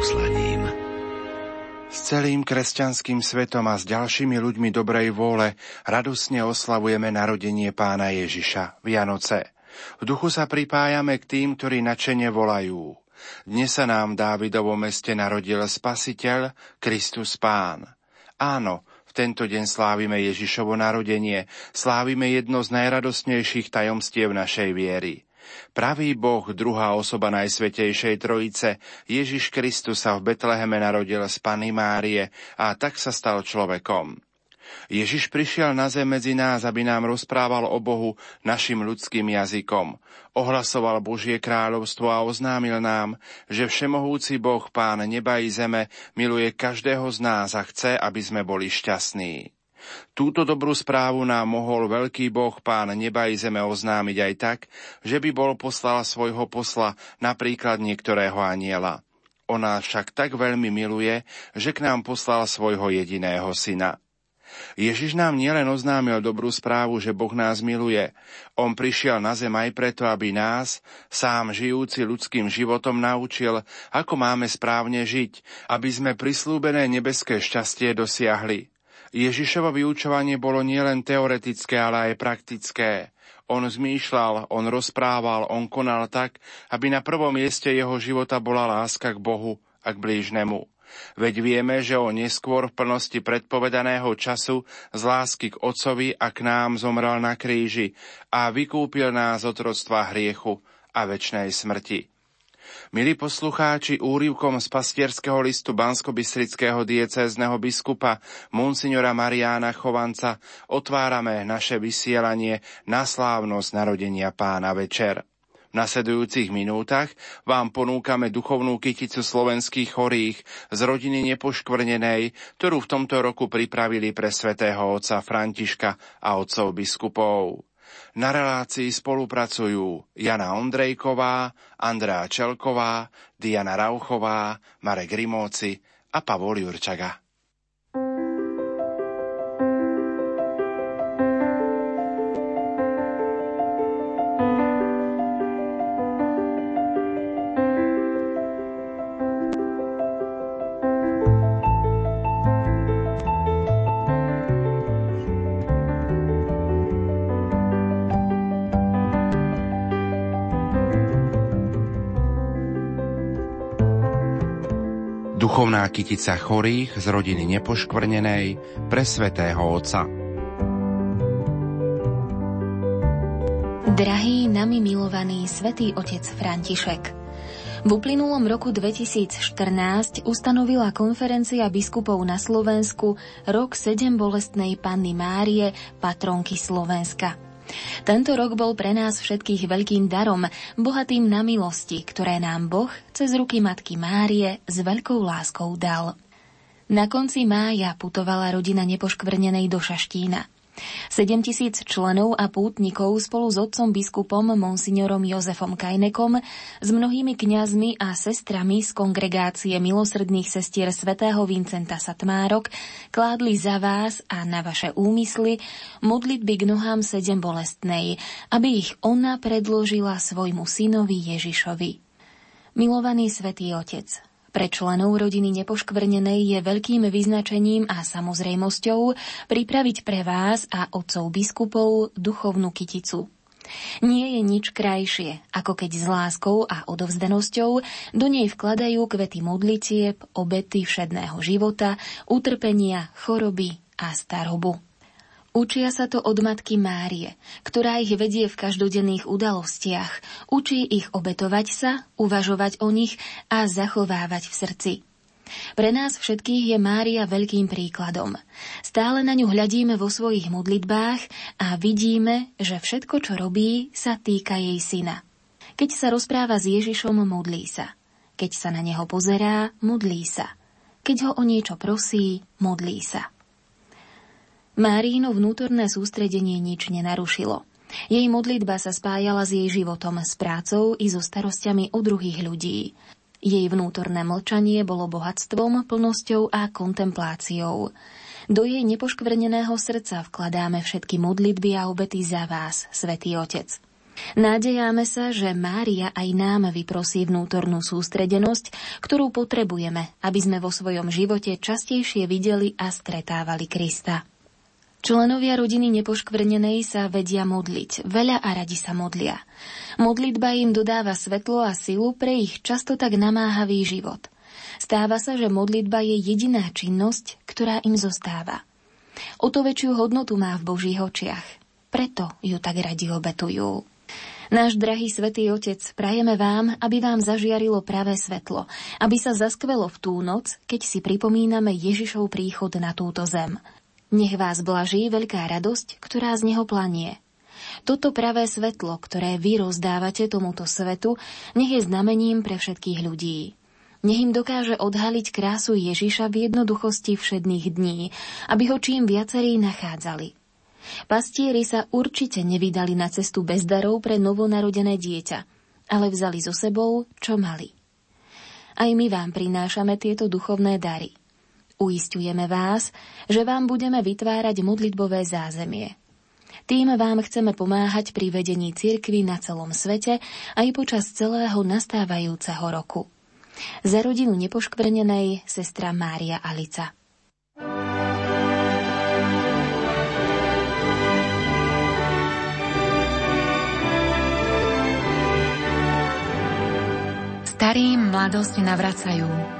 poslaním. S celým kresťanským svetom a s ďalšími ľuďmi dobrej vôle radosne oslavujeme narodenie pána Ježiša, Vianoce. V duchu sa pripájame k tým, ktorí načene volajú. Dnes sa nám v Dávidovom meste narodil Spasiteľ, Kristus Pán. Áno, v tento deň slávime Ježišovo narodenie, slávime jedno z najradostnejších tajomstiev našej viery. Pravý Boh, druhá osoba Najsvetejšej Trojice, Ježiš Kristus sa v Betleheme narodil z Pany Márie a tak sa stal človekom. Ježiš prišiel na zem medzi nás, aby nám rozprával o Bohu našim ľudským jazykom. Ohlasoval Božie kráľovstvo a oznámil nám, že všemohúci Boh, Pán neba i zeme, miluje každého z nás a chce, aby sme boli šťastní. Túto dobrú správu nám mohol veľký Boh Pán neba i zeme oznámiť aj tak, že by bol poslal svojho posla, napríklad niektorého aniela. On nás však tak veľmi miluje, že k nám poslal svojho jediného syna. Ježiš nám nielen oznámil dobrú správu, že Boh nás miluje. On prišiel na zem aj preto, aby nás, sám žijúci ľudským životom, naučil, ako máme správne žiť, aby sme prislúbené nebeské šťastie dosiahli. Ježišovo vyučovanie bolo nielen teoretické, ale aj praktické. On zmýšľal, on rozprával, on konal tak, aby na prvom mieste jeho života bola láska k Bohu a k blížnemu. Veď vieme, že o neskôr v plnosti predpovedaného času z lásky k Otcovi a k nám zomrel na kríži a vykúpil nás od rodstva hriechu a väčšnej smrti. Milí poslucháči, úrivkom z pastierského listu Bansko-Bystrického diecézneho biskupa Monsignora Mariána Chovanca otvárame naše vysielanie na slávnosť narodenia pána večer. V nasledujúcich minútach vám ponúkame duchovnú kyticu slovenských chorých z rodiny nepoškvrnenej, ktorú v tomto roku pripravili pre svätého otca Františka a otcov biskupov. Na relácii spolupracujú Jana Ondrejková, Andrea Čelková, Diana Rauchová, Marek Rimóci a Pavol Jurčaga. Duchovná kytica chorých z rodiny nepoškvrnenej pre svätého Otca. Drahý, nami milovaný svätý Otec František, v uplynulom roku 2014 ustanovila konferencia biskupov na Slovensku rok 7 bolestnej Panny Márie, patronky Slovenska. Tento rok bol pre nás všetkých veľkým darom, bohatým na milosti, ktoré nám Boh cez ruky Matky Márie s veľkou láskou dal. Na konci mája putovala rodina nepoškvrnenej do Šaštína. 7 tisíc členov a pútnikov spolu s otcom biskupom monsignorom Jozefom Kajnekom, s mnohými kňazmi a sestrami z kongregácie milosrdných sestier svätého Vincenta Satmárok kládli za vás a na vaše úmysly modlitby k nohám sedem bolestnej, aby ich ona predložila svojmu synovi Ježišovi. Milovaný svätý Otec, pre členov rodiny nepoškvrnenej je veľkým vyznačením a samozrejmosťou pripraviť pre vás a otcov biskupov duchovnú kyticu. Nie je nič krajšie, ako keď s láskou a odovzdanosťou do nej vkladajú kvety modlitieb, obety všedného života, utrpenia, choroby a starobu. Učia sa to od matky Márie, ktorá ich vedie v každodenných udalostiach. Učí ich obetovať sa, uvažovať o nich a zachovávať v srdci. Pre nás všetkých je Mária veľkým príkladom. Stále na ňu hľadíme vo svojich modlitbách a vidíme, že všetko, čo robí, sa týka jej syna. Keď sa rozpráva s Ježišom, modlí sa. Keď sa na neho pozerá, modlí sa. Keď ho o niečo prosí, modlí sa. Márino vnútorné sústredenie nič nenarušilo. Jej modlitba sa spájala s jej životom, s prácou i so starostiami o druhých ľudí. Jej vnútorné mlčanie bolo bohatstvom, plnosťou a kontempláciou. Do jej nepoškvrneného srdca vkladáme všetky modlitby a obety za vás, Svetý Otec. Nádejáme sa, že Mária aj nám vyprosí vnútornú sústredenosť, ktorú potrebujeme, aby sme vo svojom živote častejšie videli a stretávali Krista. Členovia rodiny nepoškvrnenej sa vedia modliť, veľa a radi sa modlia. Modlitba im dodáva svetlo a silu pre ich často tak namáhavý život. Stáva sa, že modlitba je jediná činnosť, ktorá im zostáva. O to väčšiu hodnotu má v Božích očiach. Preto ju tak radi obetujú. Náš drahý svätý Otec, prajeme vám, aby vám zažiarilo pravé svetlo, aby sa zaskvelo v tú noc, keď si pripomíname Ježišov príchod na túto zem – nech vás blaží veľká radosť, ktorá z neho planie. Toto pravé svetlo, ktoré vy rozdávate tomuto svetu, nech je znamením pre všetkých ľudí. Nech im dokáže odhaliť krásu Ježiša v jednoduchosti všedných dní, aby ho čím viacerí nachádzali. Pastieri sa určite nevydali na cestu bez darov pre novonarodené dieťa, ale vzali so sebou, čo mali. Aj my vám prinášame tieto duchovné dary. Uistujeme vás, že vám budeme vytvárať modlitbové zázemie. Tým vám chceme pomáhať pri vedení cirkvy na celom svete aj počas celého nastávajúceho roku. Za rodinu nepoškvrnenej sestra Mária Alica. Starým mladosť navracajú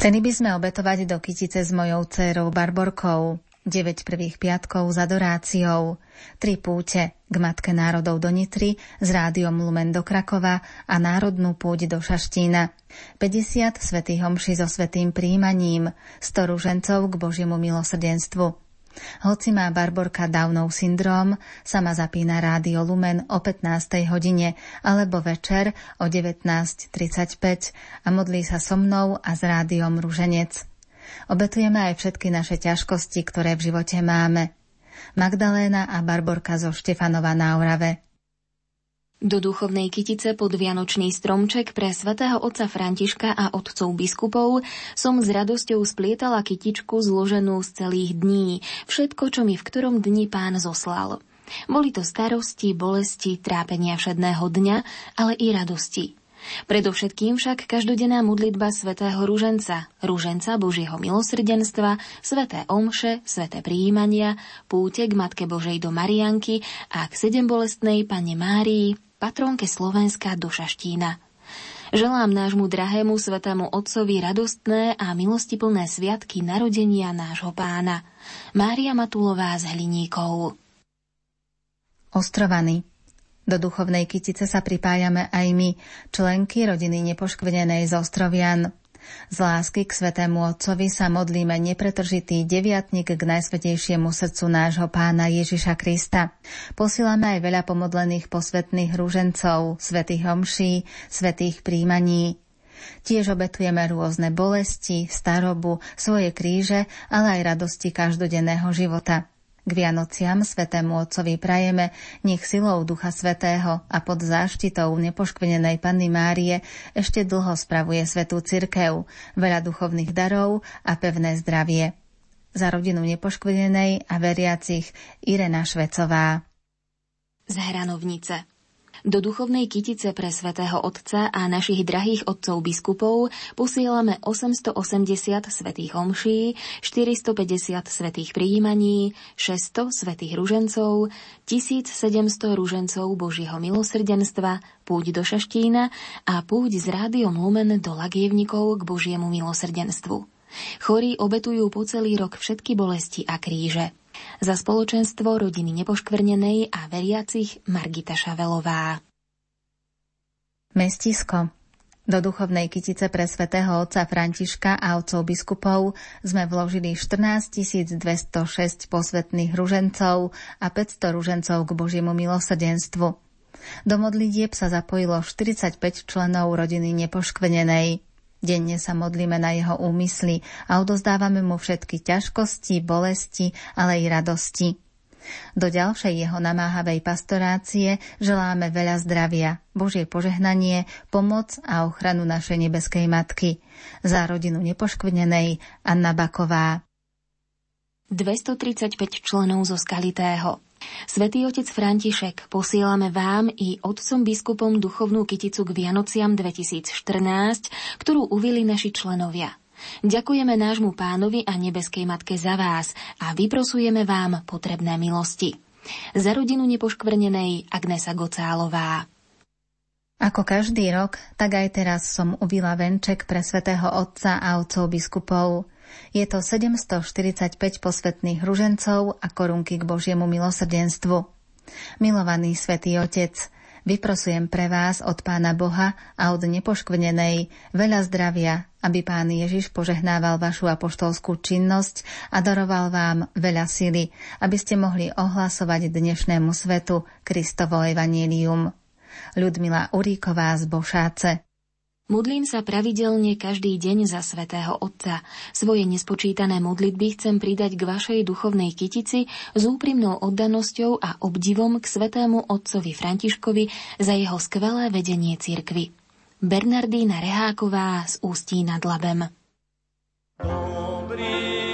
Chceli by sme obetovať do kytice s mojou dcerou Barborkou. 9 prvých piatkov s adoráciou, 3 púte k Matke národov do Nitry, z rádiom Lumen do Krakova a národnú púť do Šaštína, 50 svätých homší so svetým príjmaním, 100 ružencov k Božiemu milosrdenstvu. Hoci má Barborka Downov syndrom, sama zapína rádio Lumen o 15. hodine alebo večer o 19.35 a modlí sa so mnou a s rádiom Ruženec. Obetujeme aj všetky naše ťažkosti, ktoré v živote máme. Magdaléna a Barborka zo Štefanova na Orave. Do duchovnej kytice pod Vianočný stromček pre svätého otca Františka a otcov biskupov som s radosťou splietala kytičku zloženú z celých dní, všetko, čo mi v ktorom dni pán zoslal. Boli to starosti, bolesti, trápenia všedného dňa, ale i radosti. Predovšetkým však každodenná modlitba svätého Rúženca, Rúženca Božieho milosrdenstva, sväté omše, sväté prijímania, púte k Matke Božej do Marianky a k sedembolestnej Pane Márii, patronke Slovenska do Šaštína. Želám nášmu drahému svetému Otcovi radostné a milostiplné sviatky narodenia nášho pána. Mária Matulová z Hliníkov. Ostrovany do duchovnej kytice sa pripájame aj my, členky rodiny nepoškvrnenej z Ostrovian. Z lásky k svetému Otcovi sa modlíme nepretržitý deviatnik k najsvetejšiemu srdcu nášho pána Ježiša Krista. Posílame aj veľa pomodlených posvetných rúžencov, svetých homší, svetých príjmaní. Tiež obetujeme rôzne bolesti, starobu, svoje kríže, ale aj radosti každodenného života. K Vianociam Svetému Otcovi prajeme, nech silou Ducha Svetého a pod záštitou nepoškvenenej Panny Márie ešte dlho spravuje Svetú Cirkev, veľa duchovných darov a pevné zdravie. Za rodinu nepoškvenenej a veriacich Irena Švecová. Z Hranovnice do duchovnej kytice pre svätého Otca a našich drahých otcov biskupov posielame 880 svätých homší, 450 svätých prijímaní, 600 svätých ružencov, 1700 ružencov Božieho milosrdenstva, púť do Šaštína a púť z rádiom Lumen do Lagievnikov k Božiemu milosrdenstvu. Chorí obetujú po celý rok všetky bolesti a kríže. Za spoločenstvo rodiny nepoškvrnenej a veriacich Margita Šavelová. Mestisko do duchovnej kytice pre svätého otca Františka a otcov biskupov sme vložili 14 206 posvetných ružencov a 500 ružencov k Božiemu milosrdenstvu. Do modlitieb sa zapojilo 45 členov rodiny nepoškvenenej. Denne sa modlíme na jeho úmysly a odozdávame mu všetky ťažkosti, bolesti, ale i radosti. Do ďalšej jeho namáhavej pastorácie želáme veľa zdravia, Božie požehnanie, pomoc a ochranu našej nebeskej matky. Za rodinu nepoškvrnenej Anna Baková. 235 členov zo Skalitého. Svetý otec František, posielame vám i otcom biskupom duchovnú kyticu k Vianociam 2014, ktorú uvili naši členovia. Ďakujeme nášmu pánovi a nebeskej matke za vás a vyprosujeme vám potrebné milosti. Za rodinu nepoškvrnenej Agnesa Gocálová. Ako každý rok, tak aj teraz som uvila venček pre svätého Otca a otcov biskupov. Je to 745 posvetných ružencov a korunky k Božiemu milosrdenstvu. Milovaný svätý Otec, vyprosujem pre vás od Pána Boha a od nepoškvrnenej veľa zdravia, aby Pán Ježiš požehnával vašu apoštolskú činnosť a daroval vám veľa sily, aby ste mohli ohlasovať dnešnému svetu Kristovo evanílium. Ľudmila Uríková z Bošáce Modlím sa pravidelne každý deň za svätého Otca. Svoje nespočítané modlitby chcem pridať k vašej duchovnej kytici s úprimnou oddanosťou a obdivom k svätému Otcovi Františkovi za jeho skvelé vedenie cirkvy. Bernardína Reháková z Ústí nad Labem. Dobrý.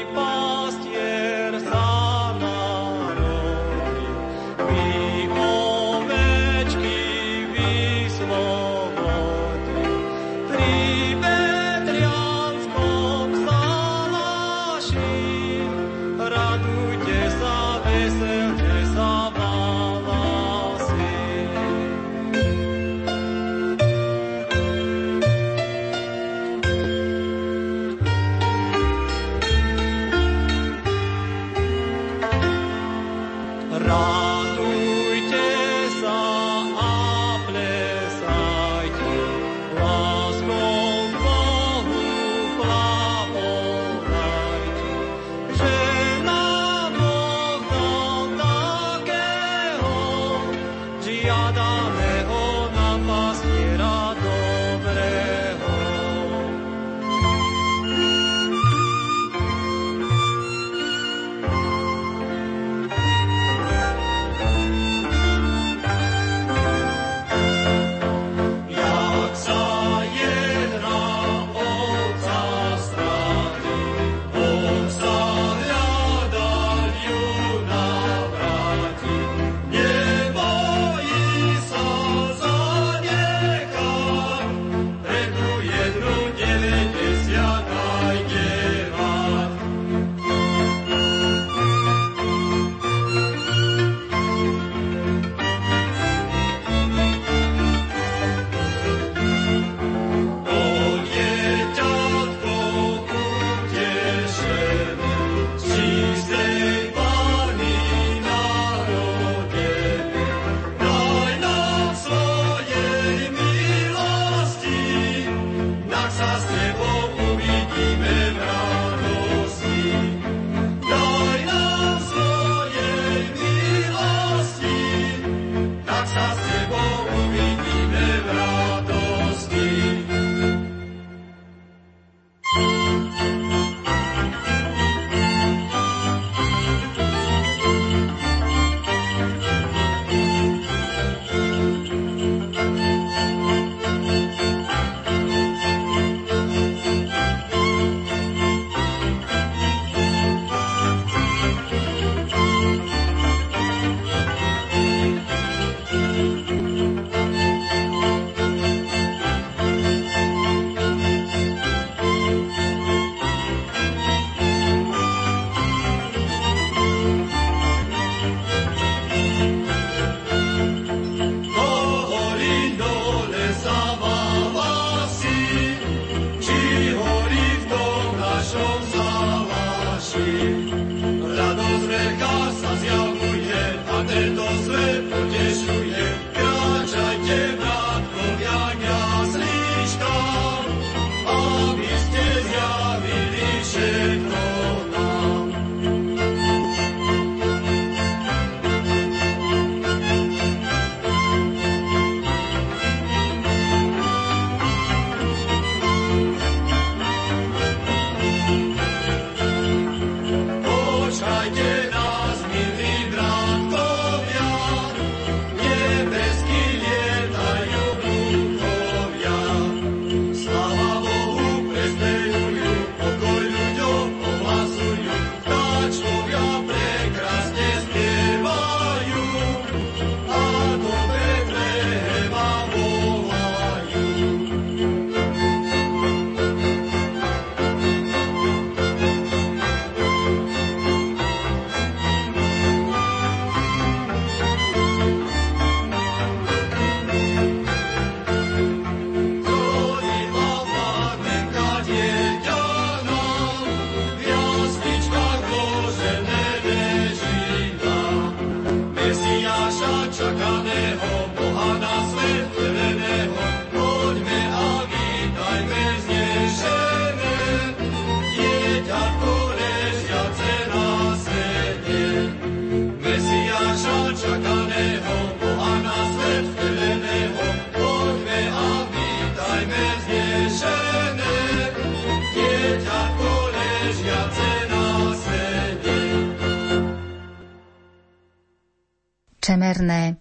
Čemerné.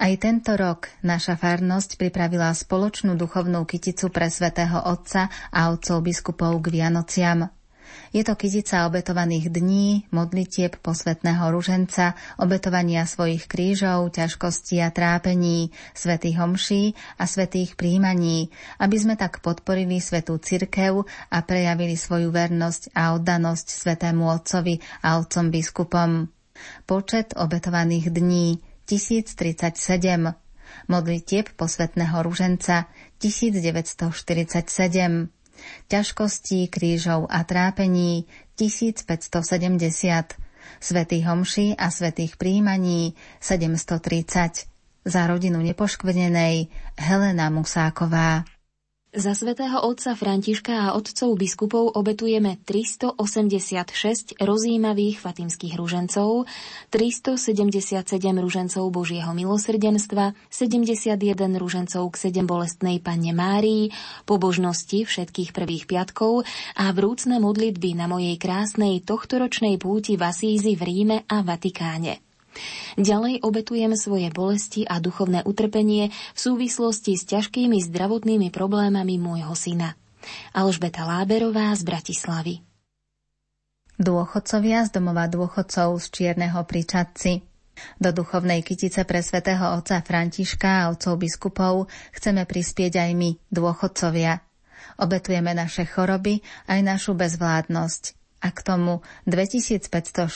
Aj tento rok naša farnosť pripravila spoločnú duchovnú kyticu pre svätého Otca a otcov biskupov k Vianociam. Je to kytica obetovaných dní, modlitieb posvetného ruženca, obetovania svojich krížov, ťažkostí a trápení, svätých homší a svätých príjmaní, aby sme tak podporili svetú cirkev a prejavili svoju vernosť a oddanosť svetému Otcovi a Otcom biskupom. Počet obetovaných dní 1037, modlitieb posvetného ruženca 1947, ťažkostí, krížov a trápení 1570, svätých homší a svätých príjmaní 730, za rodinu nepoškvrnenej Helena Musáková. Za svätého otca Františka a otcov biskupov obetujeme 386 rozjímavých fatimských ružencov, 377 ružencov Božieho milosrdenstva, 71 ružencov k sedem bolestnej Panne Márii, pobožnosti všetkých prvých piatkov a vrúcne modlitby na mojej krásnej tohtoročnej púti v Asízi v Ríme a Vatikáne. Ďalej obetujem svoje bolesti a duchovné utrpenie v súvislosti s ťažkými zdravotnými problémami môjho syna. Alžbeta Láberová z Bratislavy. Dôchodcovia z domova dôchodcov z Čierneho pri Čadci. Do duchovnej kytice pre svätého otca Františka a otcov biskupov chceme prispieť aj my, dôchodcovia. Obetujeme naše choroby aj našu bezvládnosť a k tomu 2560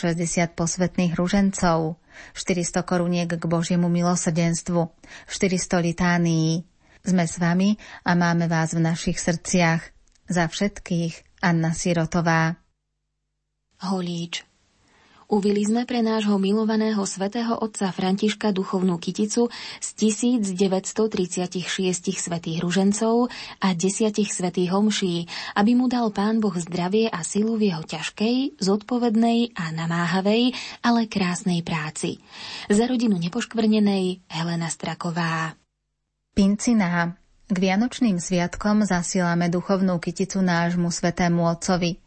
posvetných ružencov, 400 koruniek k Božiemu milosrdenstvu, 400 litánií. Sme s vami a máme vás v našich srdciach. Za všetkých Anna Sirotová. Holíč Uvili sme pre nášho milovaného svätého otca Františka duchovnú kyticu z 1936 svetých ružencov a desiatich svetých homší, aby mu dal Pán Boh zdravie a silu v jeho ťažkej, zodpovednej a namáhavej, ale krásnej práci. Za rodinu nepoškvrnenej Helena Straková. Pinciná. K Vianočným sviatkom zasielame duchovnú kyticu nášmu svetému otcovi –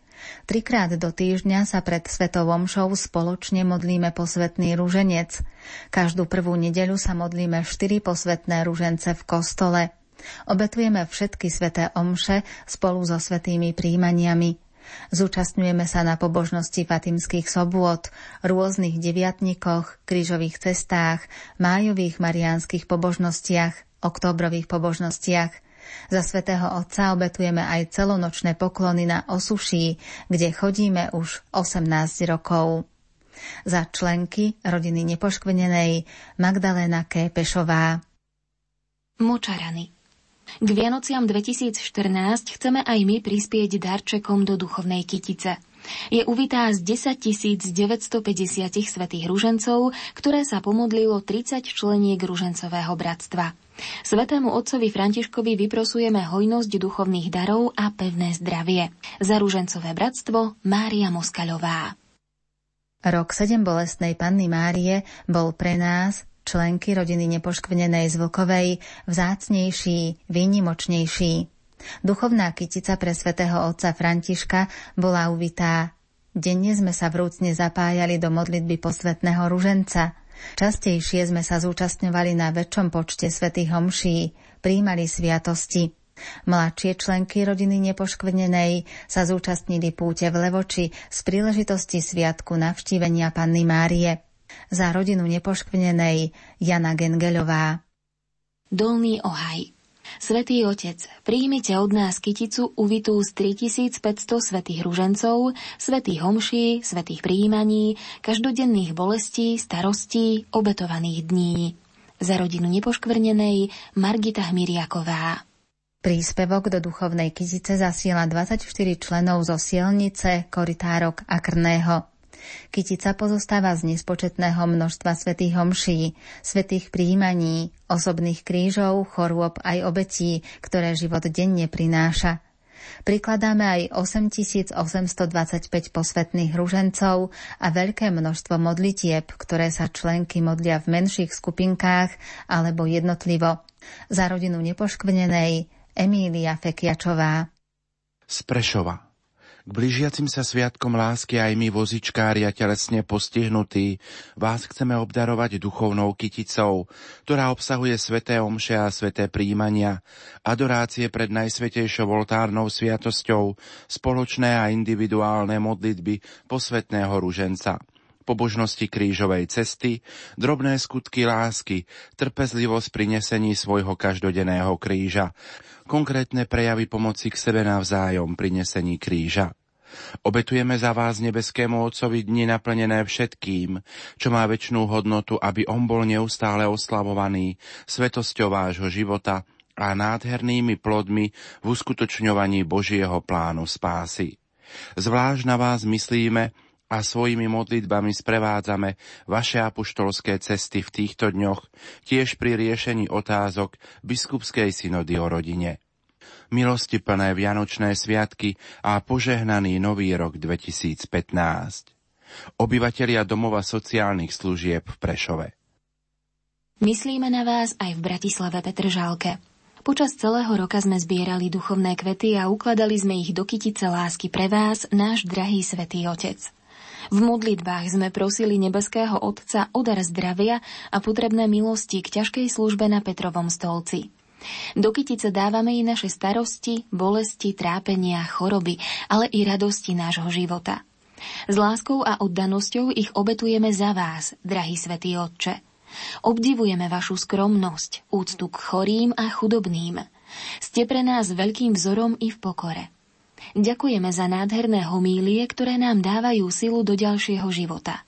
Trikrát do týždňa sa pred Svetovom šou spoločne modlíme posvetný rúženec. Každú prvú nedeľu sa modlíme štyri posvetné rúžence v kostole. Obetujeme všetky sveté omše spolu so svetými príjmaniami. Zúčastňujeme sa na pobožnosti fatimských sobôd, rôznych deviatnikoch, krížových cestách, májových mariánskych pobožnostiach, oktobrových pobožnostiach – za svätého Otca obetujeme aj celonočné poklony na Osuší, kde chodíme už 18 rokov. Za členky rodiny nepoškvenenej Magdalena Képešová. Močarany k Vianociam 2014 chceme aj my prispieť darčekom do duchovnej kytice. Je uvitá z 10 950 svetých ružencov, ktoré sa pomodlilo 30 členiek ružencového bratstva. Svetému otcovi Františkovi vyprosujeme hojnosť duchovných darov a pevné zdravie. Za rúžencové bratstvo Mária Moskaľová. Rok sedem bolestnej panny Márie bol pre nás, členky rodiny nepoškvrnenej z Vlkovej, vzácnejší, výnimočnejší. Duchovná kytica pre svätého otca Františka bola uvitá. Denne sme sa vrúcne zapájali do modlitby posvetného ruženca – Častejšie sme sa zúčastňovali na väčšom počte svätých homší, príjmali sviatosti. Mladšie členky rodiny nepoškvrnenej sa zúčastnili púte v Levoči z príležitosti sviatku navštívenia Panny Márie. Za rodinu nepoškvrnenej Jana Gengeľová. Dolný Ohaj Svetý Otec, príjmite od nás kyticu uvitú z 3500 svetých ružencov, svetých homší, svetých príjmaní, každodenných bolestí, starostí, obetovaných dní. Za rodinu nepoškvrnenej Margita Hmiriaková. Príspevok do duchovnej kytice zasiela 24 členov zo Sielnice, Koritárok a Krného. Kytica pozostáva z nespočetného množstva svetých homší, svetých príjmaní, osobných krížov, chorôb aj obetí, ktoré život denne prináša. Prikladáme aj 8825 posvetných ružencov a veľké množstvo modlitieb, ktoré sa členky modlia v menších skupinkách alebo jednotlivo. Za rodinu nepoškvrnenej Emília Fekiačová. Z K blížiacim sa sviatkom lásky aj my vozičkári a telesne postihnutí vás chceme obdarovať duchovnou kyticou, ktorá obsahuje sveté omše a sveté príjmania, adorácie pred najsvetejšou oltárnou sviatosťou, spoločné a individuálne modlitby posvetného ruženca pobožnosti krížovej cesty, drobné skutky lásky, trpezlivosť pri nesení svojho každodenného kríža, konkrétne prejavy pomoci k sebe navzájom pri nesení kríža. Obetujeme za vás nebeskému Otcovi dni naplnené všetkým, čo má väčšnú hodnotu, aby On bol neustále oslavovaný svetosťou vášho života a nádhernými plodmi v uskutočňovaní Božieho plánu spásy. Zvlášť na vás myslíme, a svojimi modlitbami sprevádzame vaše apoštolské cesty v týchto dňoch, tiež pri riešení otázok biskupskej synody o rodine. Milosti plné Vianočné sviatky a požehnaný nový rok 2015. Obyvatelia domova sociálnych služieb v Prešove. Myslíme na vás aj v Bratislave Petržálke. Počas celého roka sme zbierali duchovné kvety a ukladali sme ich do kytice lásky pre vás, náš drahý svätý Otec. V modlitbách sme prosili nebeského Otca o dar zdravia a potrebné milosti k ťažkej službe na Petrovom stolci. Do kytice dávame i naše starosti, bolesti, trápenia, choroby, ale i radosti nášho života. S láskou a oddanosťou ich obetujeme za vás, drahý svätý Otče. Obdivujeme vašu skromnosť, úctu k chorým a chudobným. Ste pre nás veľkým vzorom i v pokore. Ďakujeme za nádherné homílie, ktoré nám dávajú silu do ďalšieho života.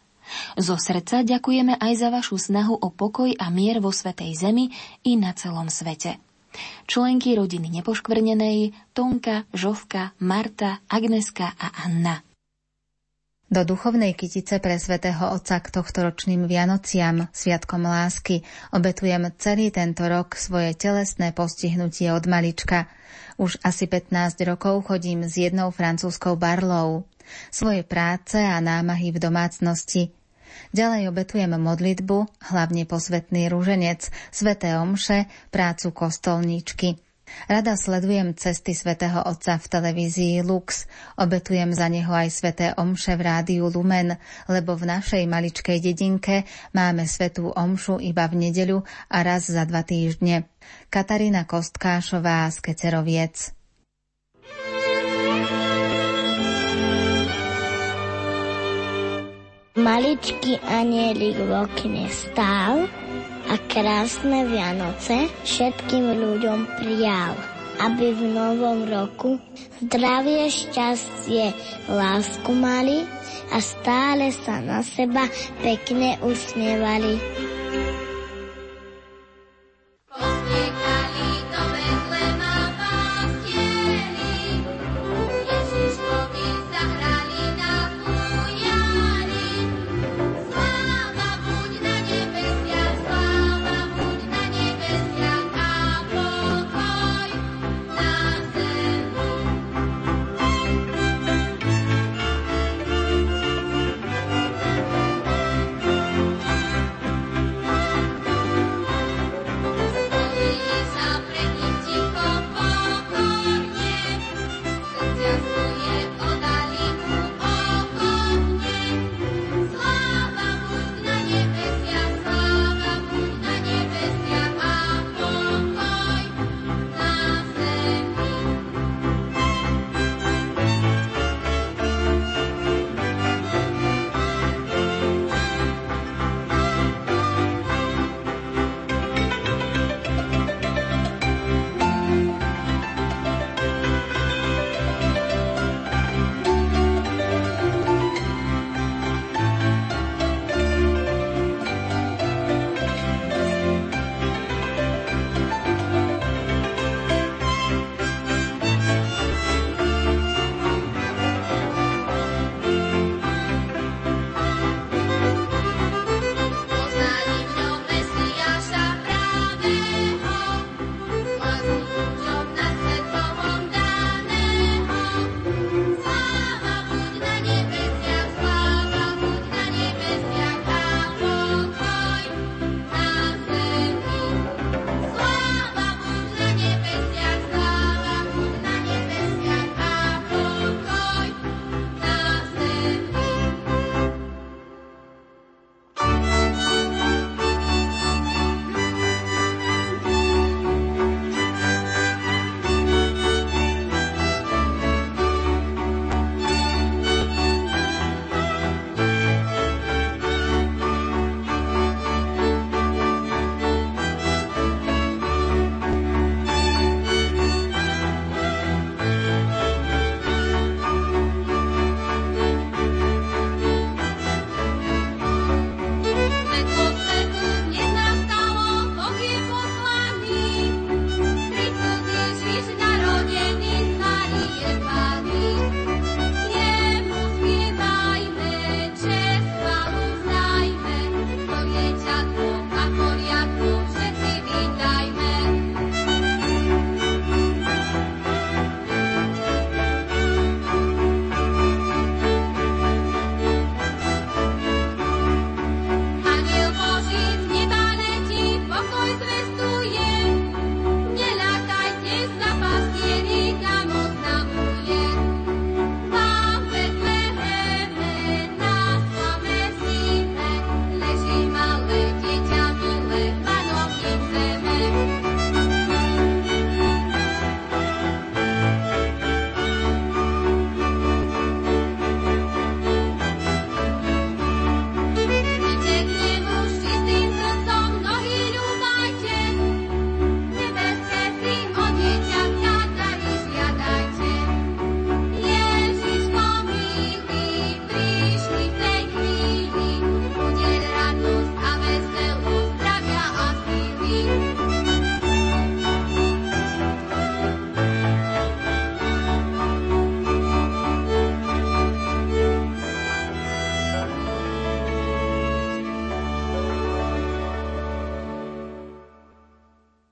Zo srdca ďakujeme aj za vašu snahu o pokoj a mier vo Svetej Zemi i na celom svete. Členky rodiny nepoškvrnenej Tonka, Žovka, Marta, Agneska a Anna. Do duchovnej kytice pre svätého Otca k tohtoročným Vianociam, Sviatkom lásky, obetujem celý tento rok svoje telesné postihnutie od malička – už asi 15 rokov chodím s jednou francúzskou barlou. Svoje práce a námahy v domácnosti. Ďalej obetujem modlitbu, hlavne posvetný rúženec, sveté omše, prácu kostolníčky. Rada sledujem cesty svätého Otca v televízii Lux. Obetujem za neho aj sveté omše v rádiu Lumen, lebo v našej maličkej dedinke máme svetú omšu iba v nedeľu a raz za dva týždne. Katarína Kostkášová z Keceroviec. Maličký anielik v okne stál a krásne Vianoce všetkým ľuďom prijal, aby v novom roku zdravie, šťastie, lásku mali a stále sa na seba pekne usmievali.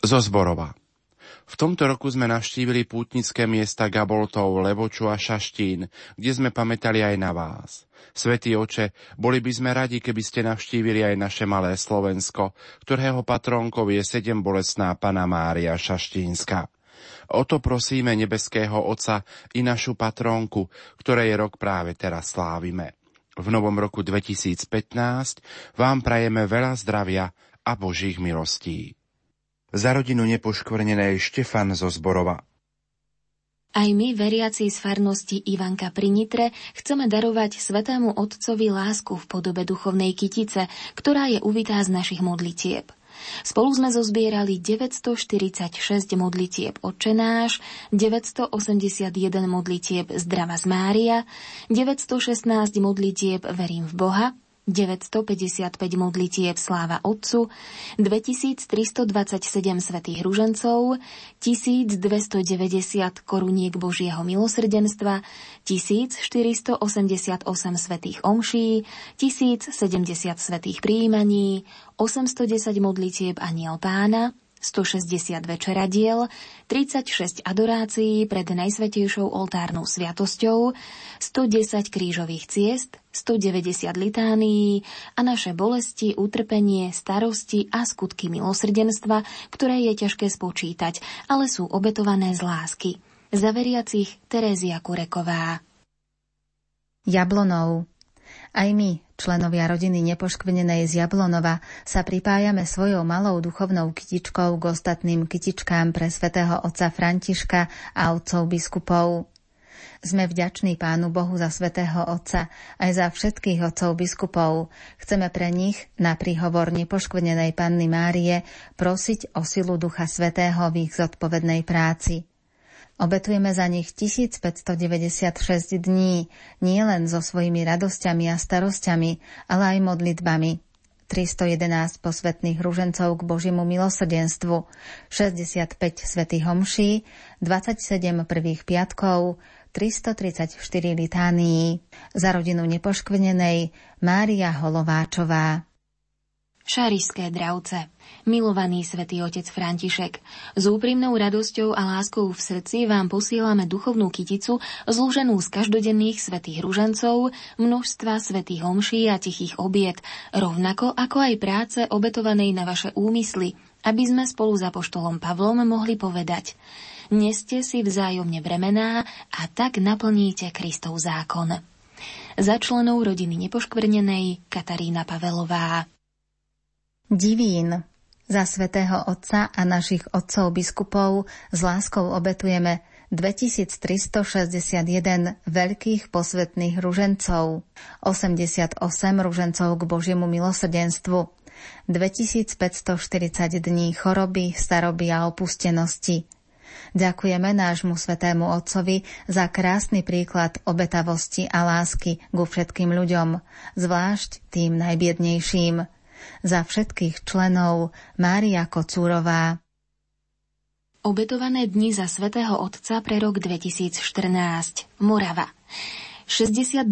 Zo Zborova. V tomto roku sme navštívili pútnické miesta Gaboltov, Levoču a Šaštín, kde sme pamätali aj na vás. Svetý oče, boli by sme radi, keby ste navštívili aj naše malé Slovensko, ktorého patrónkou je sedem bolesná Pana Mária Šaštínska. O to prosíme nebeského Otca i našu patrónku, ktoré je rok práve teraz slávime. V novom roku 2015 vám prajeme veľa zdravia a Božích milostí za rodinu nepoškvrnenej Štefan zo Zborova. Aj my, veriaci z farnosti Ivanka pri Nitre, chceme darovať Svetému Otcovi lásku v podobe duchovnej kytice, ktorá je uvitá z našich modlitieb. Spolu sme zozbierali 946 modlitieb Očenáš, 981 modlitieb Zdrava z Mária, 916 modlitieb Verím v Boha, 955 modlitieb Sláva Otcu, 2327 svetých ružencov, 1290 koruniek Božieho milosrdenstva, 1488 svetých omší, 1070 svetých príjmaní, 810 modlitieb Aniel Pána, 160 večeradiel, 36 adorácií pred Najsvetejšou oltárnou sviatosťou, 110 krížových ciest, 190 litánií a naše bolesti, utrpenie, starosti a skutky milosrdenstva, ktoré je ťažké spočítať, ale sú obetované z lásky. Za veriacich Terézia Kureková. Jablonov aj my, členovia rodiny nepoškvrnenej z Jablonova, sa pripájame svojou malou duchovnou kytičkou k ostatným kytičkám pre svätého otca Františka a otcov biskupov. Sme vďační Pánu Bohu za svätého Otca aj za všetkých otcov biskupov. Chceme pre nich na príhovor nepoškvrnenej Panny Márie prosiť o silu Ducha Svetého v ich zodpovednej práci. Obetujeme za nich 1596 dní, nie len so svojimi radosťami a starosťami, ale aj modlitbami. 311 posvetných ružencov k Božiemu milosrdenstvu, 65 svätých homší, 27 prvých piatkov, 334 litánií. Za rodinu nepoškvrnenej Mária Holováčová. Šarišské dravce. Milovaný svätý otec František, s úprimnou radosťou a láskou v srdci vám posielame duchovnú kyticu zlúženú z každodenných svätých ružencov, množstva svätých homší a tichých obiet, rovnako ako aj práce obetovanej na vaše úmysly, aby sme spolu za poštolom Pavlom mohli povedať Neste si vzájomne bremená a tak naplníte Kristov zákon. Za členov rodiny nepoškvrnenej Katarína Pavelová. Divín. Za svätého Otca a našich otcov biskupov s láskou obetujeme 2361 veľkých posvetných ružencov, 88 ružencov k Božiemu milosrdenstvu, 2540 dní choroby, staroby a opustenosti. Ďakujeme nášmu svetému Otcovi za krásny príklad obetavosti a lásky ku všetkým ľuďom, zvlášť tým najbiednejším – za všetkých členov Mária Kocúrová. Obetované dni za svätého Otca pre rok 2014. Morava. 62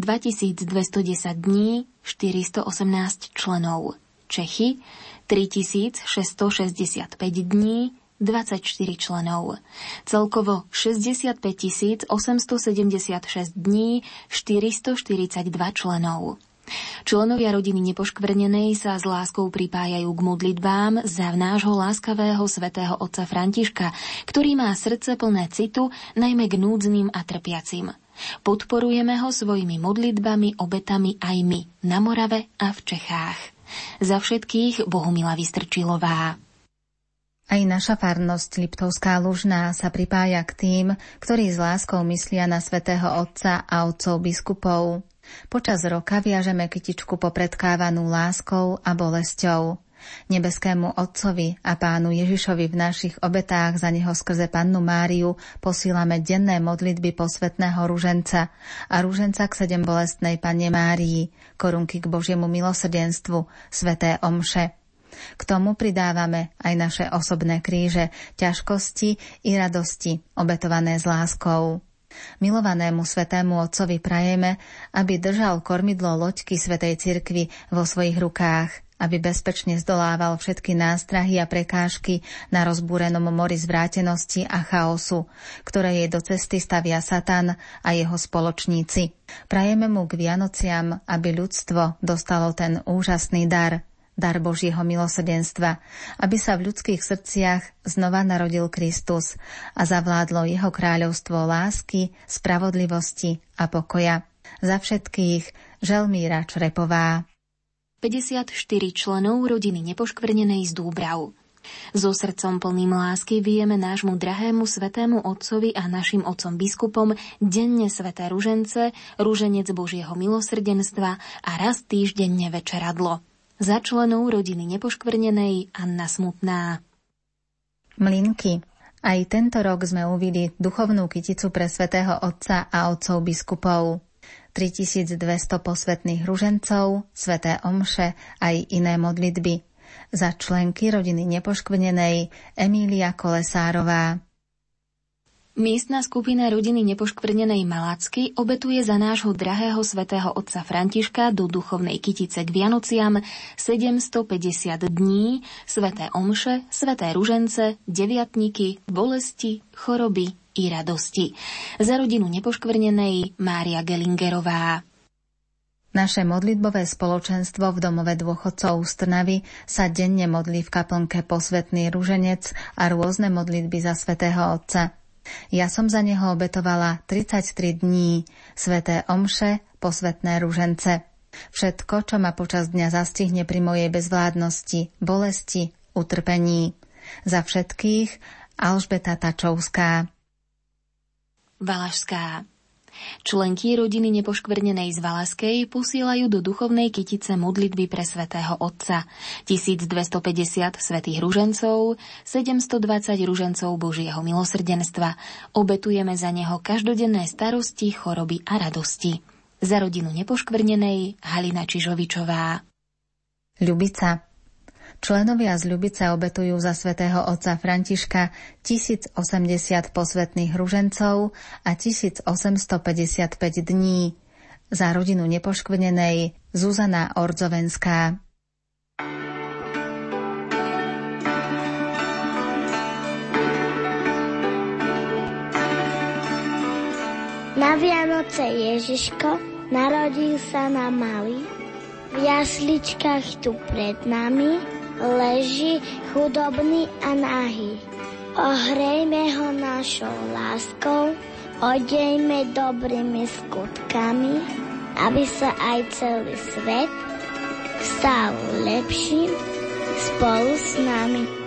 210 dní, 418 členov. Čechy 3665 dní, 24 členov. Celkovo 65 876 dní, 442 členov. Členovia rodiny nepoškvrnenej sa s láskou pripájajú k modlitbám za nášho láskavého svätého otca Františka, ktorý má srdce plné citu, najmä k núdznym a trpiacim. Podporujeme ho svojimi modlitbami, obetami aj my na Morave a v Čechách. Za všetkých Bohumila Vystrčilová. Aj naša farnosť Liptovská Lužná sa pripája k tým, ktorí s láskou myslia na svätého Otca a otcov biskupov. Počas roka viažeme kytičku popredkávanú láskou a bolesťou. Nebeskému Otcovi a Pánu Ježišovi v našich obetách za Neho skrze Pannu Máriu posílame denné modlitby posvetného ruženca a ruženca k sedem bolestnej Panne Márii, korunky k Božiemu milosrdenstvu, sveté omše. K tomu pridávame aj naše osobné kríže, ťažkosti i radosti, obetované s láskou. Milovanému svetému otcovi prajeme, aby držal kormidlo loďky Svetej cirkvi vo svojich rukách aby bezpečne zdolával všetky nástrahy a prekážky na rozbúrenom mori zvrátenosti a chaosu, ktoré jej do cesty stavia Satan a jeho spoločníci. Prajeme mu k Vianociam, aby ľudstvo dostalo ten úžasný dar, dar Božieho milosrdenstva, aby sa v ľudských srdciach znova narodil Kristus a zavládlo jeho kráľovstvo lásky, spravodlivosti a pokoja. Za všetkých Želmíra Črepová. 54 členov rodiny nepoškvrnenej z Dúbrav. So srdcom plným lásky vieme nášmu drahému svetému otcovi a našim otcom biskupom denne sveté ružence, ruženec Božieho milosrdenstva a raz týždenne večeradlo. Za členov rodiny nepoškvrnenej Anna Smutná. Mlinky. Aj tento rok sme uvili duchovnú kyticu pre svätého Otca a otcov biskupov. 3200 posvetných ružencov, sveté omše aj iné modlitby. Za členky rodiny nepoškvrnenej Emília Kolesárová. Miestna skupina rodiny nepoškvrnenej Malacky obetuje za nášho drahého svätého otca Františka do duchovnej kytice k Vianociam 750 dní, sveté omše, sveté ružence, deviatniky, bolesti, choroby, i radosti. Za rodinu nepoškvrnenej Mária Gelingerová. Naše modlitbové spoločenstvo v domove dôchodcov z Trnavy sa denne modlí v kaplnke posvetný ruženec a rôzne modlitby za svätého Otca. Ja som za neho obetovala 33 dní, sveté omše, posvetné ružence. Všetko, čo ma počas dňa zastihne pri mojej bezvládnosti, bolesti, utrpení. Za všetkých Alžbeta Tačovská. Valašská. Členky rodiny nepoškvrnenej z Valaskej posielajú do duchovnej kytice modlitby pre svätého Otca, 1250 svätých ružencov, 720 ružencov Božieho milosrdenstva. Obetujeme za neho každodenné starosti, choroby a radosti. Za rodinu nepoškvrnenej Halina Čižovičová. Ľubica. Členovia z Ľubice obetujú za svätého otca Františka 1080 posvetných ružencov a 1855 dní. Za rodinu nepoškvrnenej Zuzana Ordzovenská. Na Vianoce Ježiško narodil sa na malý, v jasličkách tu pred nami leží chudobný a nahý. Ohrejme ho našou láskou, odejme dobrými skutkami, aby sa aj celý svet stal lepším spolu s nami.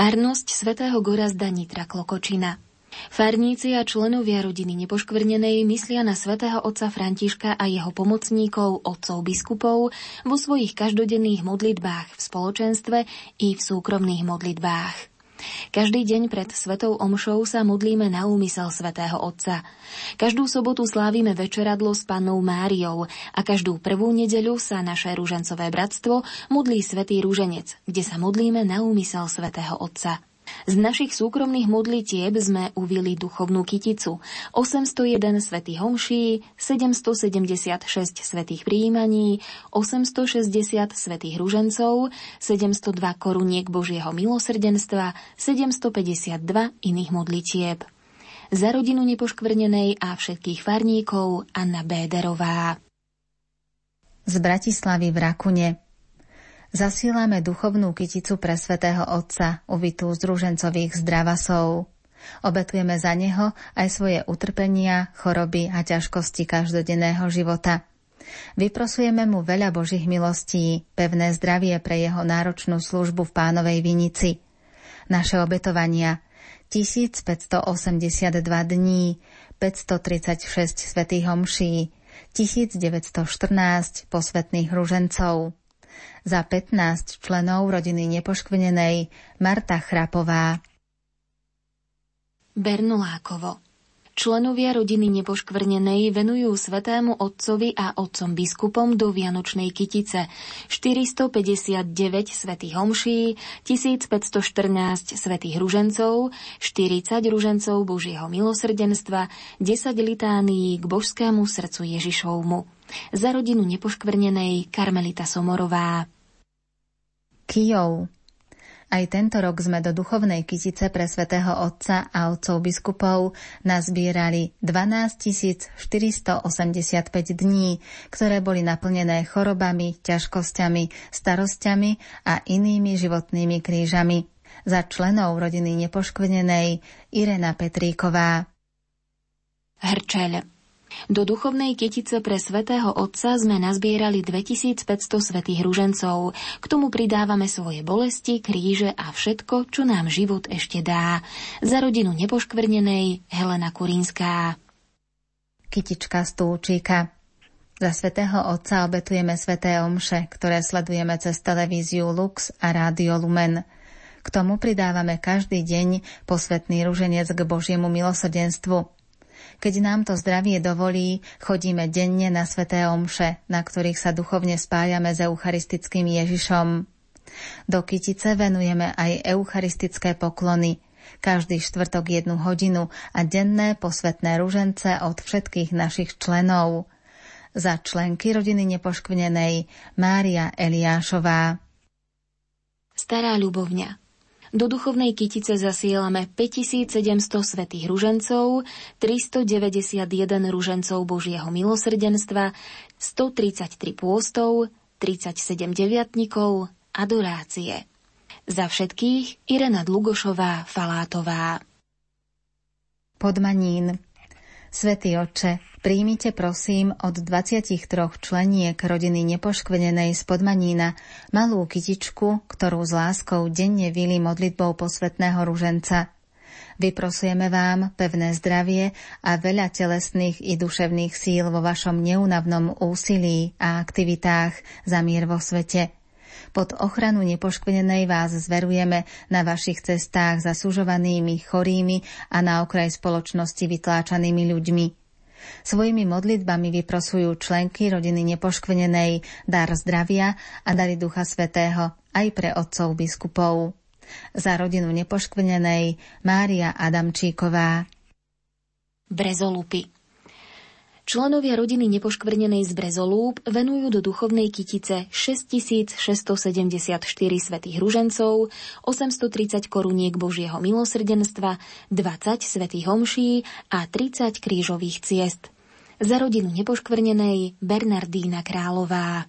Farnosť svätého Gorazda Nitra Klokočina Farníci a členovia rodiny nepoškvrnenej myslia na svätého otca Františka a jeho pomocníkov, otcov biskupov, vo svojich každodenných modlitbách v spoločenstve i v súkromných modlitbách. Každý deň pred Svetou Omšou sa modlíme na úmysel Svetého Otca. Každú sobotu slávime večeradlo s Pannou Máriou a každú prvú nedeľu sa naše rúžencové bratstvo modlí Svetý Rúženec, kde sa modlíme na úmysel Svetého Otca. Z našich súkromných modlitieb sme uvili duchovnú kyticu, 801 svätých homší, 776 svätých príjmaní, 860 svätých ružencov, 702 koruniek Božieho milosrdenstva, 752 iných modlitieb. Za rodinu nepoškvrnenej a všetkých farníkov Anna Béderová. Z Bratislavy v Rakune Zasílame duchovnú kyticu pre svätého Otca, uvitú z družencových zdravasov. Obetujeme za neho aj svoje utrpenia, choroby a ťažkosti každodenného života. Vyprosujeme mu veľa Božích milostí, pevné zdravie pre jeho náročnú službu v pánovej vinici. Naše obetovania 1582 dní, 536 svätých homší, 1914 posvetných ružencov. Za 15 členov rodiny nepoškvrnenej Marta Chrapová. Bernolákovo Členovia rodiny nepoškvrnenej venujú svetému otcovi a otcom biskupom do Vianočnej kytice 459 svätých homší, 1514 svätých ružencov, 40 ružencov Božieho milosrdenstva, 10 litánií k božskému srdcu Ježišovmu. Za rodinu nepoškvrnenej Karmelita Somorová. Kijov aj tento rok sme do duchovnej kytice pre svätého Otca a otcov biskupov nazbierali 12 485 dní, ktoré boli naplnené chorobami, ťažkosťami, starosťami a inými životnými krížami. Za členov rodiny nepoškvrnenej Irena Petríková. Hrčeľ do duchovnej kytice pre svätého Otca sme nazbierali 2500 svetých ružencov. K tomu pridávame svoje bolesti, kríže a všetko, čo nám život ešte dá. Za rodinu nepoškvrnenej Helena Kurinská. Kytička stúčika. Za svätého Otca obetujeme sveté omše, ktoré sledujeme cez televíziu Lux a Rádio Lumen. K tomu pridávame každý deň posvetný ruženec k Božiemu milosrdenstvu. Keď nám to zdravie dovolí, chodíme denne na sveté omše, na ktorých sa duchovne spájame s eucharistickým Ježišom. Do kytice venujeme aj eucharistické poklony, každý štvrtok jednu hodinu a denné posvetné ružence od všetkých našich členov. Za členky rodiny nepoškvrnenej Mária Eliášová. Stará ľubovňa do duchovnej kytice zasielame 5700 svetých ružencov, 391 ružencov Božieho milosrdenstva, 133 pôstov, 37 deviatnikov, adorácie. Za všetkých Irena Dlugošová Falátová. Podmanín Svetý oče, Príjmite prosím od 23 členiek rodiny nepoškvenenej z Podmanína malú kytičku, ktorú s láskou denne vili modlitbou posvetného ruženca. Vyprosujeme vám pevné zdravie a veľa telesných i duševných síl vo vašom neunavnom úsilí a aktivitách za mier vo svete. Pod ochranu nepoškvenenej vás zverujeme na vašich cestách za sužovanými, chorými a na okraj spoločnosti vytláčanými ľuďmi – Svojimi modlitbami vyprosujú členky rodiny nepoškvenenej dar zdravia a dary Ducha Svetého aj pre otcov biskupov. Za rodinu nepoškvenenej Mária Adamčíková. Brezolupy Členovia rodiny nepoškvrnenej z Brezolúb venujú do duchovnej kytice 6674 svetých ružencov, 830 koruniek Božieho milosrdenstva, 20 svetých homší a 30 krížových ciest. Za rodinu nepoškvrnenej Bernardína Králová.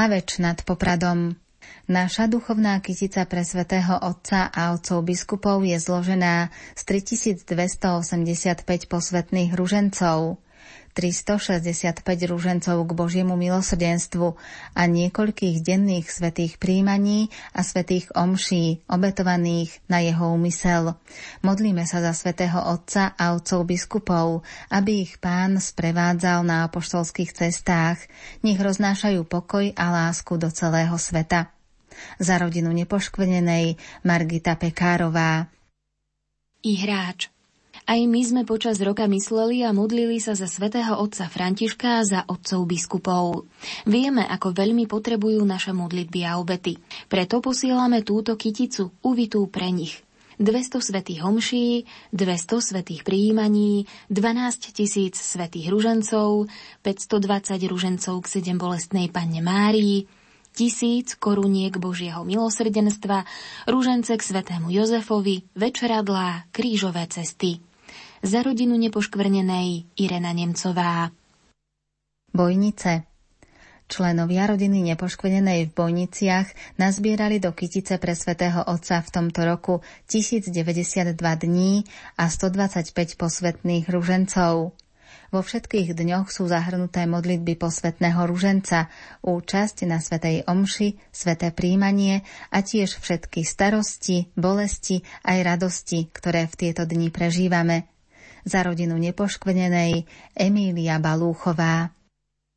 Plaveč nad Popradom. Naša duchovná kytica pre svätého Otca a otcov biskupov je zložená z 3285 posvetných ružencov, 365 ružencov k Božiemu milosrdenstvu a niekoľkých denných svetých príjmaní a svetých omší, obetovaných na jeho úmysel. Modlíme sa za svätého Otca a otcov biskupov, aby ich pán sprevádzal na apoštolských cestách. Nech roznášajú pokoj a lásku do celého sveta za rodinu nepoškvrnenej Margita Pekárová. I. Aj my sme počas roka mysleli a modlili sa za svätého otca Františka a za otcov biskupov. Vieme, ako veľmi potrebujú naše modlitby a obety. Preto posielame túto kyticu uvitú pre nich. 200 svetých homší, 200 svetých prijímaní, 12 tisíc svetých ružencov, 520 ružencov k sedem bolestnej panne Márii, tisíc koruniek Božieho milosrdenstva, rúžence k svetému Jozefovi, večeradlá, krížové cesty. Za rodinu nepoškvrnenej Irena Nemcová. Bojnice Členovia rodiny nepoškvrnenej v Bojniciach nazbierali do kytice pre svätého Otca v tomto roku 1092 dní a 125 posvetných ružencov. Vo všetkých dňoch sú zahrnuté modlitby posvetného ruženca, účasť na Svetej Omši, sveté príjmanie a tiež všetky starosti, bolesti aj radosti, ktoré v tieto dni prežívame. Za rodinu nepoškvrnenej Emília Balúchová.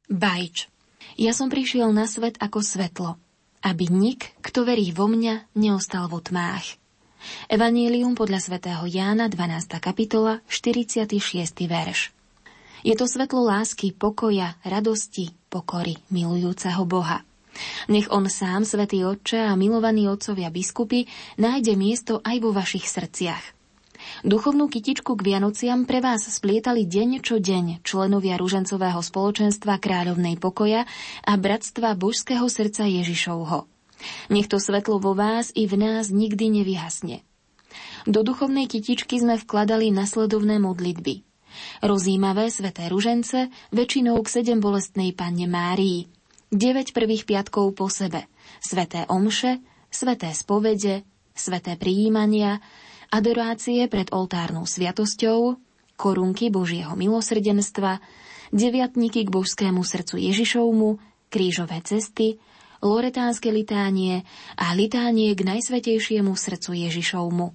Bajč. Ja som prišiel na svet ako svetlo, aby nik, kto verí vo mňa, neostal vo tmách. Evanílium podľa svätého Jána, 12. kapitola, 46. verš. Je to svetlo lásky, pokoja, radosti, pokory milujúceho Boha. Nech on sám, svätý Otče a milovaní otcovia biskupy, nájde miesto aj vo vašich srdciach. Duchovnú kytičku k Vianociam pre vás splietali deň čo deň členovia Ružencového spoločenstva Kráľovnej pokoja a Bratstva Božského srdca Ježišovho. Nech to svetlo vo vás i v nás nikdy nevyhasne. Do duchovnej kytičky sme vkladali nasledovné modlitby – Rozímavé sveté ružence, väčšinou k sedem bolestnej panne Márii. 9 prvých piatkov po sebe, sveté omše, sveté spovede, sveté prijímania, adorácie pred oltárnou sviatosťou, korunky Božieho milosrdenstva, deviatníky k božskému srdcu Ježišovmu, krížové cesty, loretánske litánie a litánie k najsvetejšiemu srdcu Ježišovmu.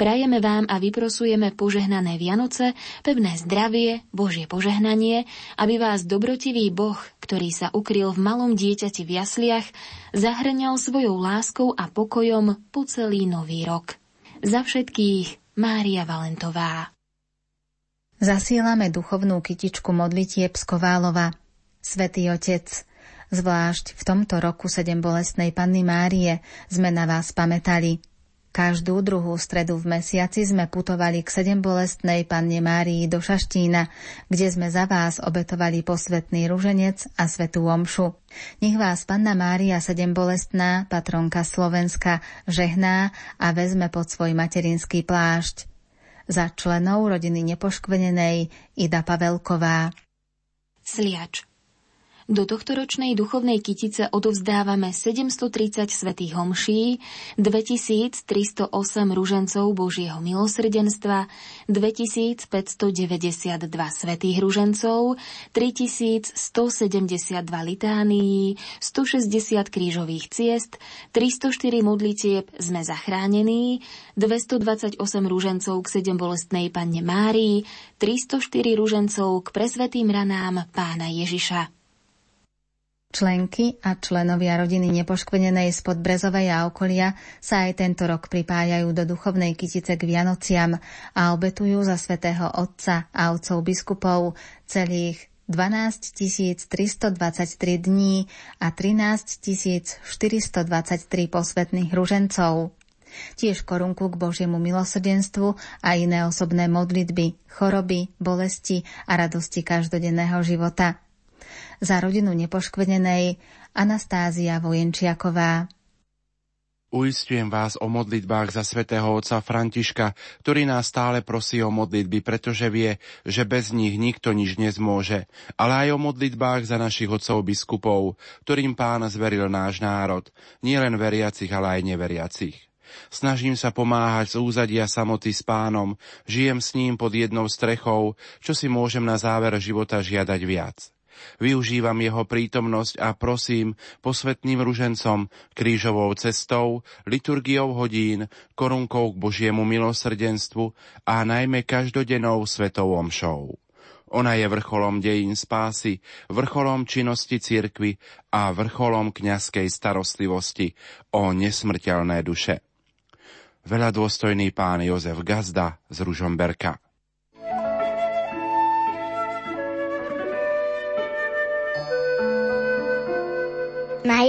Prajeme vám a vyprosujeme požehnané Vianoce, pevné zdravie, Božie požehnanie, aby vás dobrotivý Boh, ktorý sa ukryl v malom dieťati v jasliach, zahrňal svojou láskou a pokojom po celý nový rok. Za všetkých Mária Valentová. Zasielame duchovnú kytičku modlitieb z Koválova. Svetý Otec, zvlášť v tomto roku sedem bolestnej Panny Márie sme na vás pamätali – Každú druhú stredu v mesiaci sme putovali k sedem bolestnej Panne Márii do Šaštína, kde sme za vás obetovali posvetný ruženec a svetú omšu. Nech vás Panna Mária sedem bolestná, patronka Slovenska, žehná a vezme pod svoj materinský plášť. Za členov rodiny nepoškvenenej Ida Pavelková. Sliač do tohto ročnej duchovnej kytice odovzdávame 730 svetých homší, 2308 ružencov Božieho milosrdenstva, 2592 svetých ružencov, 3172 litánií, 160 krížových ciest, 304 modlitieb sme zachránení, 228 ružencov k 7 bolestnej panne Márii, 304 ružencov k presvetým ranám pána Ježiša. Členky a členovia rodiny nepoškvenenej spod Brezovej a okolia sa aj tento rok pripájajú do duchovnej kytice k Vianociam a obetujú za svätého Otca a otcov biskupov celých 12 323 dní a 13 423 posvetných ružencov. Tiež korunku k Božiemu milosrdenstvu a iné osobné modlitby, choroby, bolesti a radosti každodenného života – za rodinu nepoškvenenej Anastázia Vojenčiaková. Uistujem vás o modlitbách za svätého otca Františka, ktorý nás stále prosí o modlitby, pretože vie, že bez nich nikto nič nezmôže, ale aj o modlitbách za našich otcov biskupov, ktorým pán zveril náš národ, nielen veriacich, ale aj neveriacich. Snažím sa pomáhať z úzadia samoty s pánom, žijem s ním pod jednou strechou, čo si môžem na záver života žiadať viac. Využívam jeho prítomnosť a prosím posvetným ružencom, krížovou cestou, liturgiou hodín, korunkou k Božiemu milosrdenstvu a najmä každodennou svetou omšou. Ona je vrcholom dejín spásy, vrcholom činnosti cirkvy a vrcholom kňazskej starostlivosti o nesmrteľné duše. Veľa dôstojný pán Jozef Gazda z Ružomberka.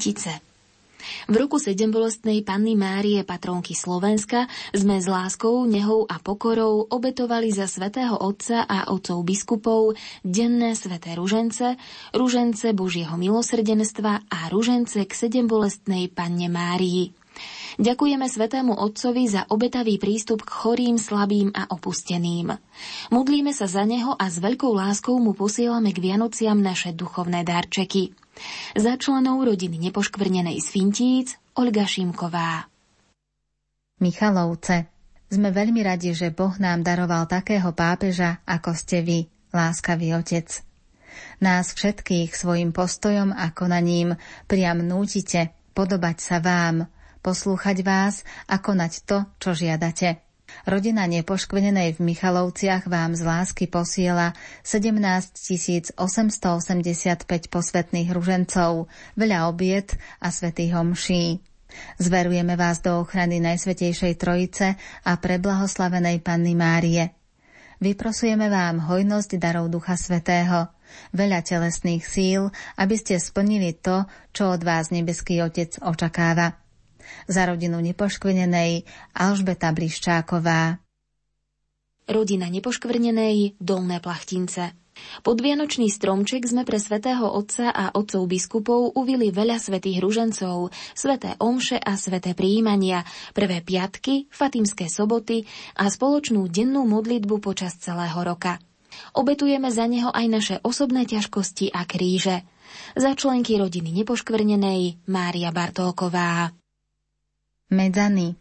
Fintice v roku sedembolestnej Panny Márie patronky Slovenska sme s láskou, nehou a pokorou obetovali za svätého Otca a otcov biskupov denné sväté ružence, ružence Božieho milosrdenstva a ružence k sedembolestnej Panne Márii. Ďakujeme Svetému Otcovi za obetavý prístup k chorým, slabým a opusteným. Modlíme sa za neho a s veľkou láskou mu posielame k Vianociam naše duchovné darčeky. Za členov rodiny nepoškvrnenej z Fintíc Olga Šimková. Michalovce. Sme veľmi radi, že Boh nám daroval takého pápeža, ako ste vy, láskavý otec. Nás všetkých svojim postojom a konaním priam nútite podobať sa vám – poslúchať vás a konať to, čo žiadate. Rodina nepoškvenenej v Michalovciach vám z lásky posiela 17 885 posvetných ružencov, veľa obiet a svetých homší. Zverujeme vás do ochrany Najsvetejšej Trojice a preblahoslavenej Panny Márie. Vyprosujeme vám hojnosť darov Ducha Svetého, veľa telesných síl, aby ste splnili to, čo od vás nebeský Otec očakáva za rodinu nepoškvrnenej Alžbeta Bliščáková. Rodina nepoškvrnenej Dolné Plachtince. Pod Vianočný stromček sme pre svätého Otca a otcov biskupov uvili veľa svetých ružencov, sveté omše a sveté príjmania, prvé piatky, fatimské soboty a spoločnú dennú modlitbu počas celého roka. Obetujeme za neho aj naše osobné ťažkosti a kríže. Za členky rodiny nepoškvrnenej Mária Bartolková. Medzany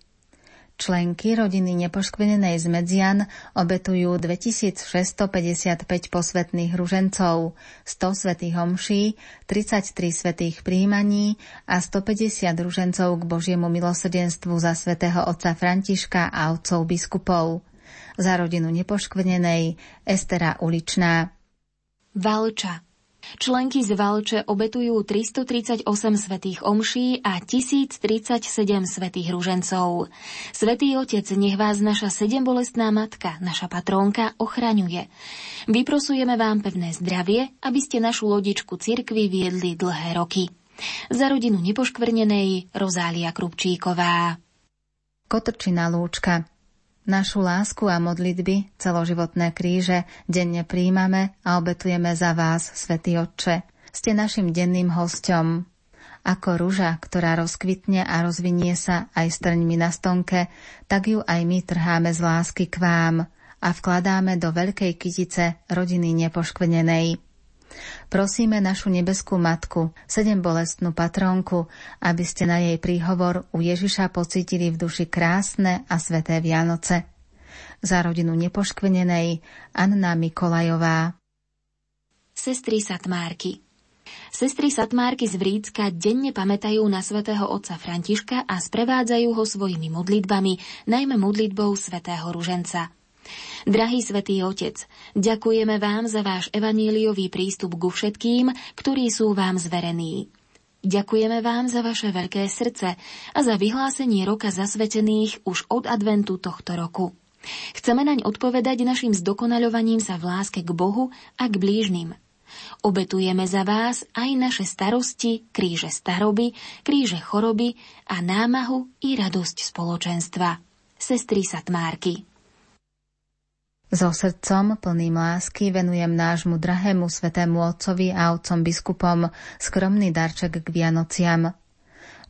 Členky rodiny nepoškvenenej z Medzian obetujú 2655 posvetných ružencov, 100 svetých homší, 33 svetých príjmaní a 150 ružencov k Božiemu milosrdenstvu za svätého otca Františka a otcov biskupov. Za rodinu nepoškvenenej Estera Uličná. Valča Členky z Valče obetujú 338 svetých omší a 1037 svetých ružencov. Svetý Otec, nech vás naša sedembolestná matka, naša patrónka, ochraňuje. Vyprosujeme vám pevné zdravie, aby ste našu lodičku cirkvi viedli dlhé roky. Za rodinu nepoškvrnenej Rozália Krupčíková. Kotrčina lúčka Našu lásku a modlitby, celoživotné kríže denne príjmame a obetujeme za vás, Svetý Otče. Ste našim denným hostom. Ako ruža, ktorá rozkvitne a rozvinie sa aj s trňmi na stonke, tak ju aj my trháme z lásky k vám a vkladáme do veľkej kytice rodiny nepoškvenenej. Prosíme našu nebeskú matku, sedem bolestnú patronku, aby ste na jej príhovor u Ježiša pocítili v duši krásne a sveté Vianoce. Za rodinu nepoškvenenej Anna Mikolajová. Sestry Satmárky Sestry Satmárky z Vrícka denne pamätajú na svätého otca Františka a sprevádzajú ho svojimi modlitbami, najmä modlitbou svätého Ruženca – Drahý svätý Otec, ďakujeme vám za váš evaníliový prístup ku všetkým, ktorí sú vám zverení. Ďakujeme vám za vaše veľké srdce a za vyhlásenie roka zasvetených už od adventu tohto roku. Chceme naň odpovedať našim zdokonaľovaním sa v láske k Bohu a k blížnym. Obetujeme za vás aj naše starosti, kríže staroby, kríže choroby a námahu i radosť spoločenstva. Sestry Satmárky. So srdcom plným lásky venujem nášmu drahému svetému otcovi a otcom biskupom skromný darček k Vianociam.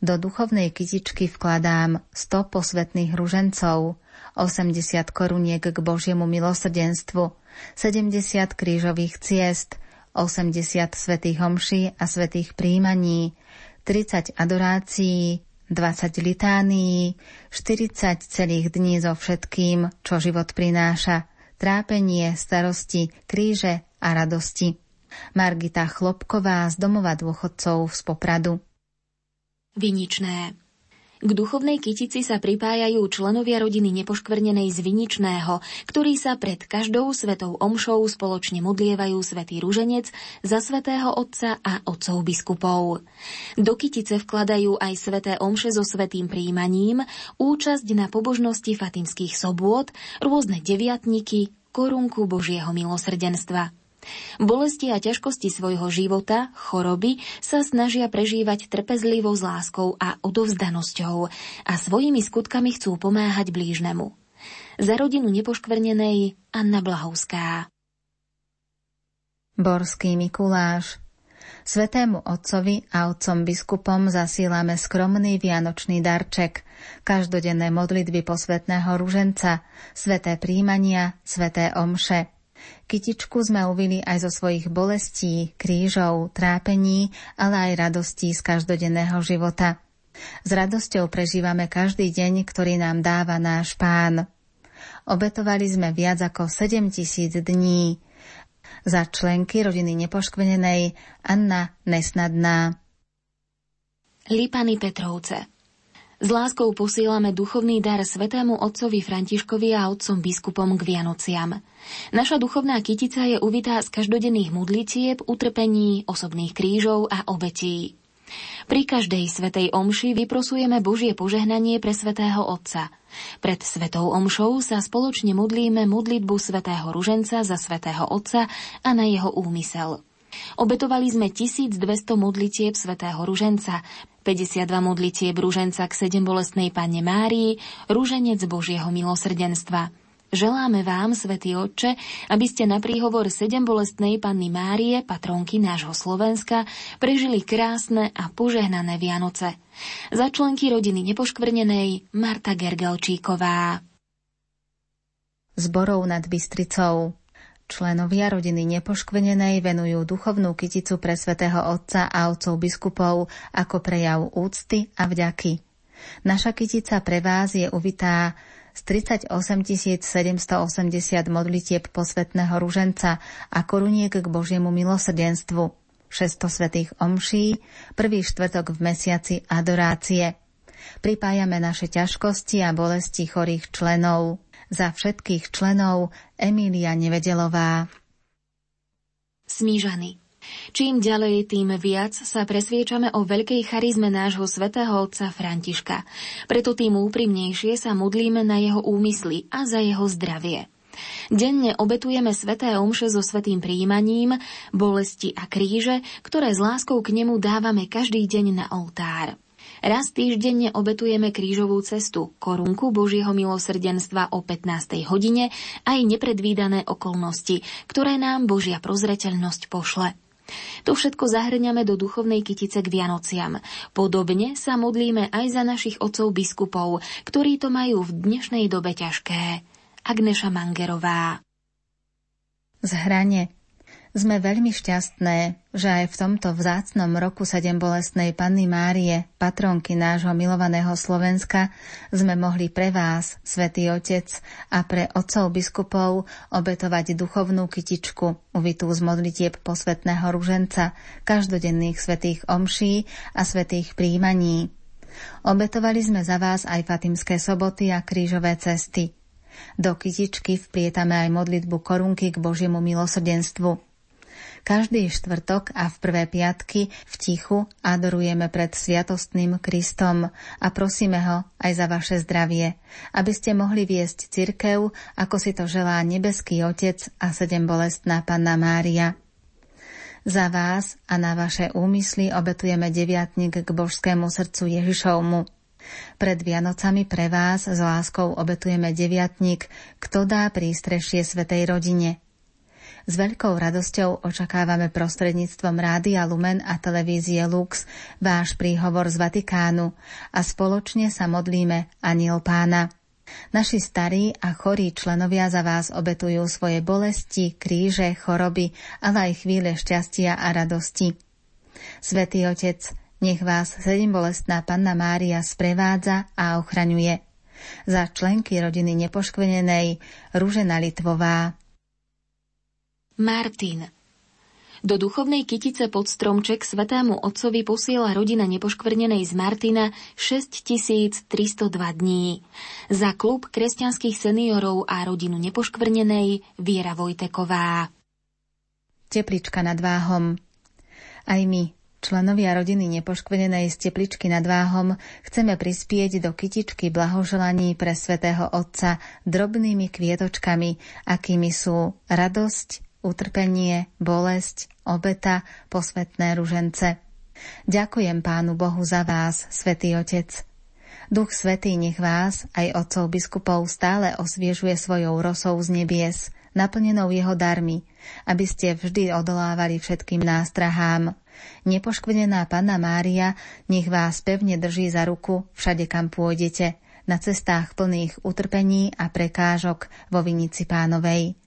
Do duchovnej kytičky vkladám 100 posvetných ružencov, 80 koruniek k Božiemu milosrdenstvu, 70 krížových ciest, 80 svetých homší a svetých príjmaní, 30 adorácií, 20 litánií, 40 celých dní so všetkým, čo život prináša, trápenie, starosti, kríže a radosti. Margita Chlopková z domova dôchodcov z Popradu. Viničné k duchovnej kytici sa pripájajú členovia rodiny nepoškvrnenej z Viničného, ktorí sa pred každou svetou omšou spoločne modlievajú svätý ruženec za svätého Otca a otcov biskupov. Do kytice vkladajú aj sveté omše so svetým príjmaním, účasť na pobožnosti fatimských sobôd, rôzne deviatniky, korunku Božieho milosrdenstva. Bolesti a ťažkosti svojho života, choroby sa snažia prežívať trpezlivo s láskou a odovzdanosťou a svojimi skutkami chcú pomáhať blížnemu. Za rodinu nepoškvrnenej Anna Blahovská. Borský Mikuláš Svetému otcovi a otcom biskupom zasílame skromný vianočný darček, každodenné modlitby posvetného ruženca, sveté príjmania, sveté omše. Kytičku sme uvili aj zo svojich bolestí, krížov, trápení, ale aj radostí z každodenného života. S radosťou prežívame každý deň, ktorý nám dáva náš pán. Obetovali sme viac ako 7 tisíc dní. Za členky rodiny nepoškvenenej Anna Nesnadná. Lipany Petrovce s láskou posílame duchovný dar svetému otcovi Františkovi a otcom biskupom k Vianociam. Naša duchovná kytica je uvitá z každodenných modlitieb, utrpení, osobných krížov a obetí. Pri každej svetej omši vyprosujeme Božie požehnanie pre svetého Otca. Pred svetou omšou sa spoločne modlíme modlitbu svetého Ruženca za svetého Otca a na jeho úmysel. Obetovali sme 1200 modlitieb svätého Ruženca, 52 modlitieb Ruženca k sedem bolestnej Panne Márii, Ruženec Božieho milosrdenstva. Želáme vám, Svetý Otče, aby ste na príhovor sedem bolestnej Panny Márie, patronky nášho Slovenska, prežili krásne a požehnané Vianoce. Za členky rodiny nepoškvrnenej Marta Gergelčíková. Zborov nad Bystricou Členovia rodiny nepoškvenenej venujú duchovnú kyticu pre svätého Otca a otcov biskupov ako prejav úcty a vďaky. Naša kytica pre vás je uvitá z 38 780 modlitieb posvetného ruženca a koruniek k Božiemu milosrdenstvu, 600 svetých omší, prvý štvrtok v mesiaci adorácie. Pripájame naše ťažkosti a bolesti chorých členov. Za všetkých členov Emília Nevedelová. Smížany. Čím ďalej, tým viac sa presviečame o veľkej charizme nášho svätého otca Františka. Preto tým úprimnejšie sa modlíme na jeho úmysly a za jeho zdravie. Denne obetujeme sveté omše so svetým príjmaním, bolesti a kríže, ktoré s láskou k nemu dávame každý deň na oltár. Raz týždenne obetujeme krížovú cestu, korunku Božieho milosrdenstva o 15. hodine aj nepredvídané okolnosti, ktoré nám Božia prozreteľnosť pošle. To všetko zahrňame do duchovnej kytice k Vianociam. Podobne sa modlíme aj za našich otcov biskupov, ktorí to majú v dnešnej dobe ťažké. Agneša Mangerová Zhranie sme veľmi šťastné, že aj v tomto vzácnom roku sedem bolestnej Panny Márie, patronky nášho milovaného Slovenska, sme mohli pre vás, Svetý Otec, a pre otcov biskupov obetovať duchovnú kytičku, uvitú z modlitieb posvetného ruženca, každodenných svetých omší a svetých príjmaní. Obetovali sme za vás aj Fatimské soboty a krížové cesty. Do kytičky vplietame aj modlitbu korunky k Božiemu milosrdenstvu. Každý štvrtok a v prvé piatky v tichu adorujeme pred sviatostným Kristom a prosíme ho aj za vaše zdravie, aby ste mohli viesť cirkev, ako si to želá nebeský Otec a sedem bolestná Panna Mária. Za vás a na vaše úmysly obetujeme deviatník k božskému srdcu Ježišovmu. Pred Vianocami pre vás s láskou obetujeme deviatník, kto dá prístrešie Svetej rodine – s veľkou radosťou očakávame prostredníctvom Rádia Lumen a televízie Lux váš príhovor z Vatikánu a spoločne sa modlíme Aniel Pána. Naši starí a chorí členovia za vás obetujú svoje bolesti, kríže, choroby, ale aj chvíle šťastia a radosti. Svetý Otec, nech vás sedembolestná Panna Mária sprevádza a ochraňuje. Za členky rodiny nepoškvenenej Rúžena Litvová. Martin. Do duchovnej kytice pod stromček svetému otcovi posiela rodina nepoškvrnenej z Martina 6302 dní. Za klub kresťanských seniorov a rodinu nepoškvrnenej Viera Vojteková. Teplička nad váhom. Aj my, Členovia rodiny nepoškvenenej z tepličky nad váhom chceme prispieť do kytičky blahoželaní pre svätého Otca drobnými kvietočkami, akými sú radosť, utrpenie, bolesť, obeta, posvetné ružence. Ďakujem Pánu Bohu za vás, Svetý Otec. Duch Svetý nech vás, aj otcov biskupov, stále osviežuje svojou rosou z nebies, naplnenou jeho darmi, aby ste vždy odolávali všetkým nástrahám. Nepoškvrnená Panna Mária nech vás pevne drží za ruku všade, kam pôjdete, na cestách plných utrpení a prekážok vo Vinici Pánovej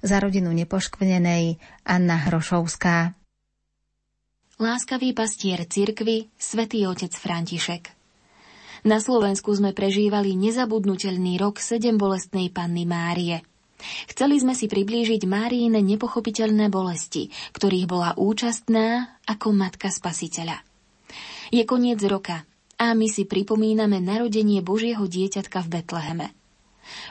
za rodinu nepoškvrnenej Anna Hrošovská. Láskavý pastier cirkvy, svätý otec František. Na Slovensku sme prežívali nezabudnutelný rok sedem bolestnej panny Márie. Chceli sme si priblížiť Máriine nepochopiteľné bolesti, ktorých bola účastná ako matka spasiteľa. Je koniec roka a my si pripomíname narodenie Božieho dieťatka v Betleheme.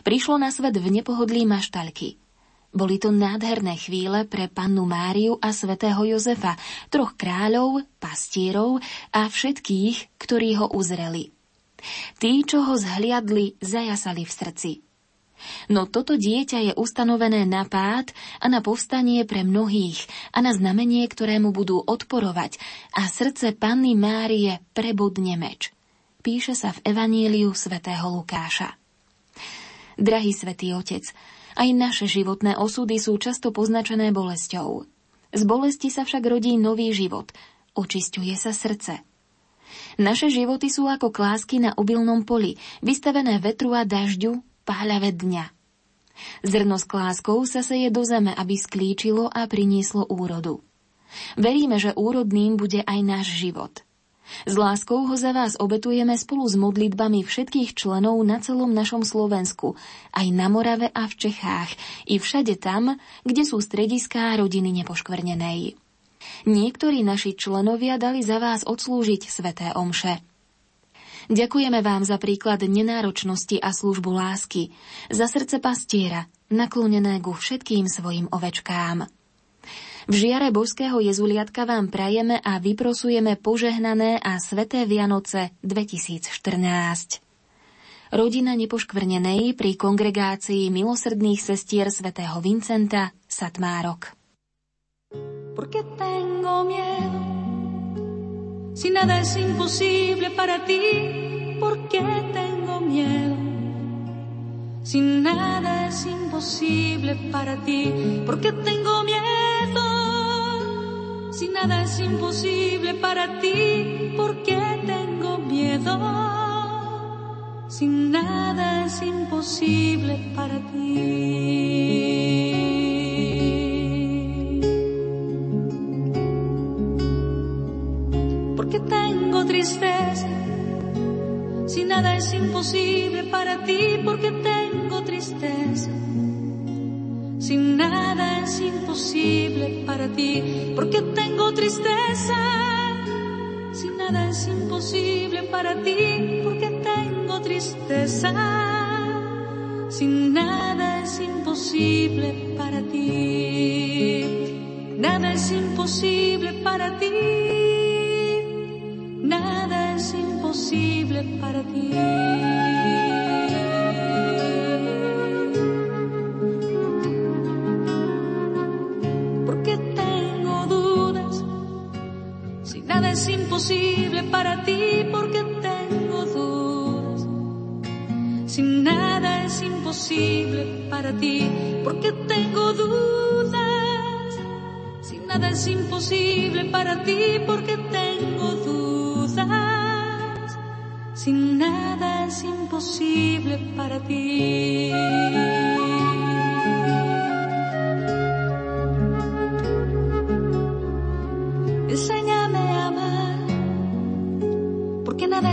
Prišlo na svet v nepohodlí maštalky – boli to nádherné chvíle pre pannu Máriu a svätého Jozefa, troch kráľov, pastierov a všetkých, ktorí ho uzreli. Tí, čo ho zhliadli, zajasali v srdci. No toto dieťa je ustanovené na pád a na povstanie pre mnohých a na znamenie, ktorému budú odporovať a srdce panny Márie prebudne meč. Píše sa v Evaníliu svätého Lukáša. Drahý svätý Otec, aj naše životné osudy sú často poznačené bolesťou. Z bolesti sa však rodí nový život. Očisťuje sa srdce. Naše životy sú ako klásky na obilnom poli, vystavené vetru a dažďu, páľave dňa. Zrno s kláskou sa seje do zeme, aby sklíčilo a prinieslo úrodu. Veríme, že úrodným bude aj náš život – s láskou ho za vás obetujeme spolu s modlitbami všetkých členov na celom našom Slovensku, aj na Morave a v Čechách, i všade tam, kde sú strediská rodiny nepoškvrnenej. Niektorí naši členovia dali za vás odslúžiť sveté omše. Ďakujeme vám za príklad nenáročnosti a službu lásky, za srdce pastiera, naklonené ku všetkým svojim ovečkám. V žiare božského jezuliatka vám prajeme a vyprosujeme požehnané a sveté Vianoce 2014. Rodina nepoškvrnenej pri kongregácii milosrdných sestier svätého Vincenta Satmárok. Porque tengo miedo Si nada es imposible para ti Porque tengo miedo Si nada es imposible para ti Porque tengo miedo si nada es imposible para ti, ¿por qué tengo miedo? Si nada es imposible para ti. ¿Por qué tengo tristeza? Si nada es imposible para ti, ¿por qué tengo tristeza? Si nada es imposible para ti, porque tengo tristeza. Si nada es imposible para ti, porque tengo tristeza. Si nada es imposible para ti, nada es imposible para ti. Nada es imposible para ti. Es imposible para ti porque tengo dudas. Si nada es imposible para ti porque tengo dudas. Si nada es imposible para ti porque tengo dudas. Si nada es imposible para ti.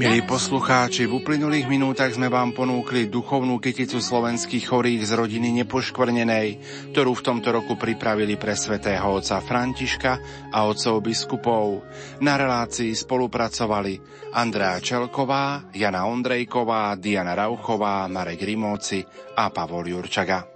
Milí poslucháči, v uplynulých minútach sme vám ponúkli duchovnú kyticu slovenských chorých z rodiny Nepoškvrnenej, ktorú v tomto roku pripravili pre svätého otca Františka a otcov biskupov. Na relácii spolupracovali Andrea Čelková, Jana Ondrejková, Diana Rauchová, Marek Rimóci a Pavol Jurčaga.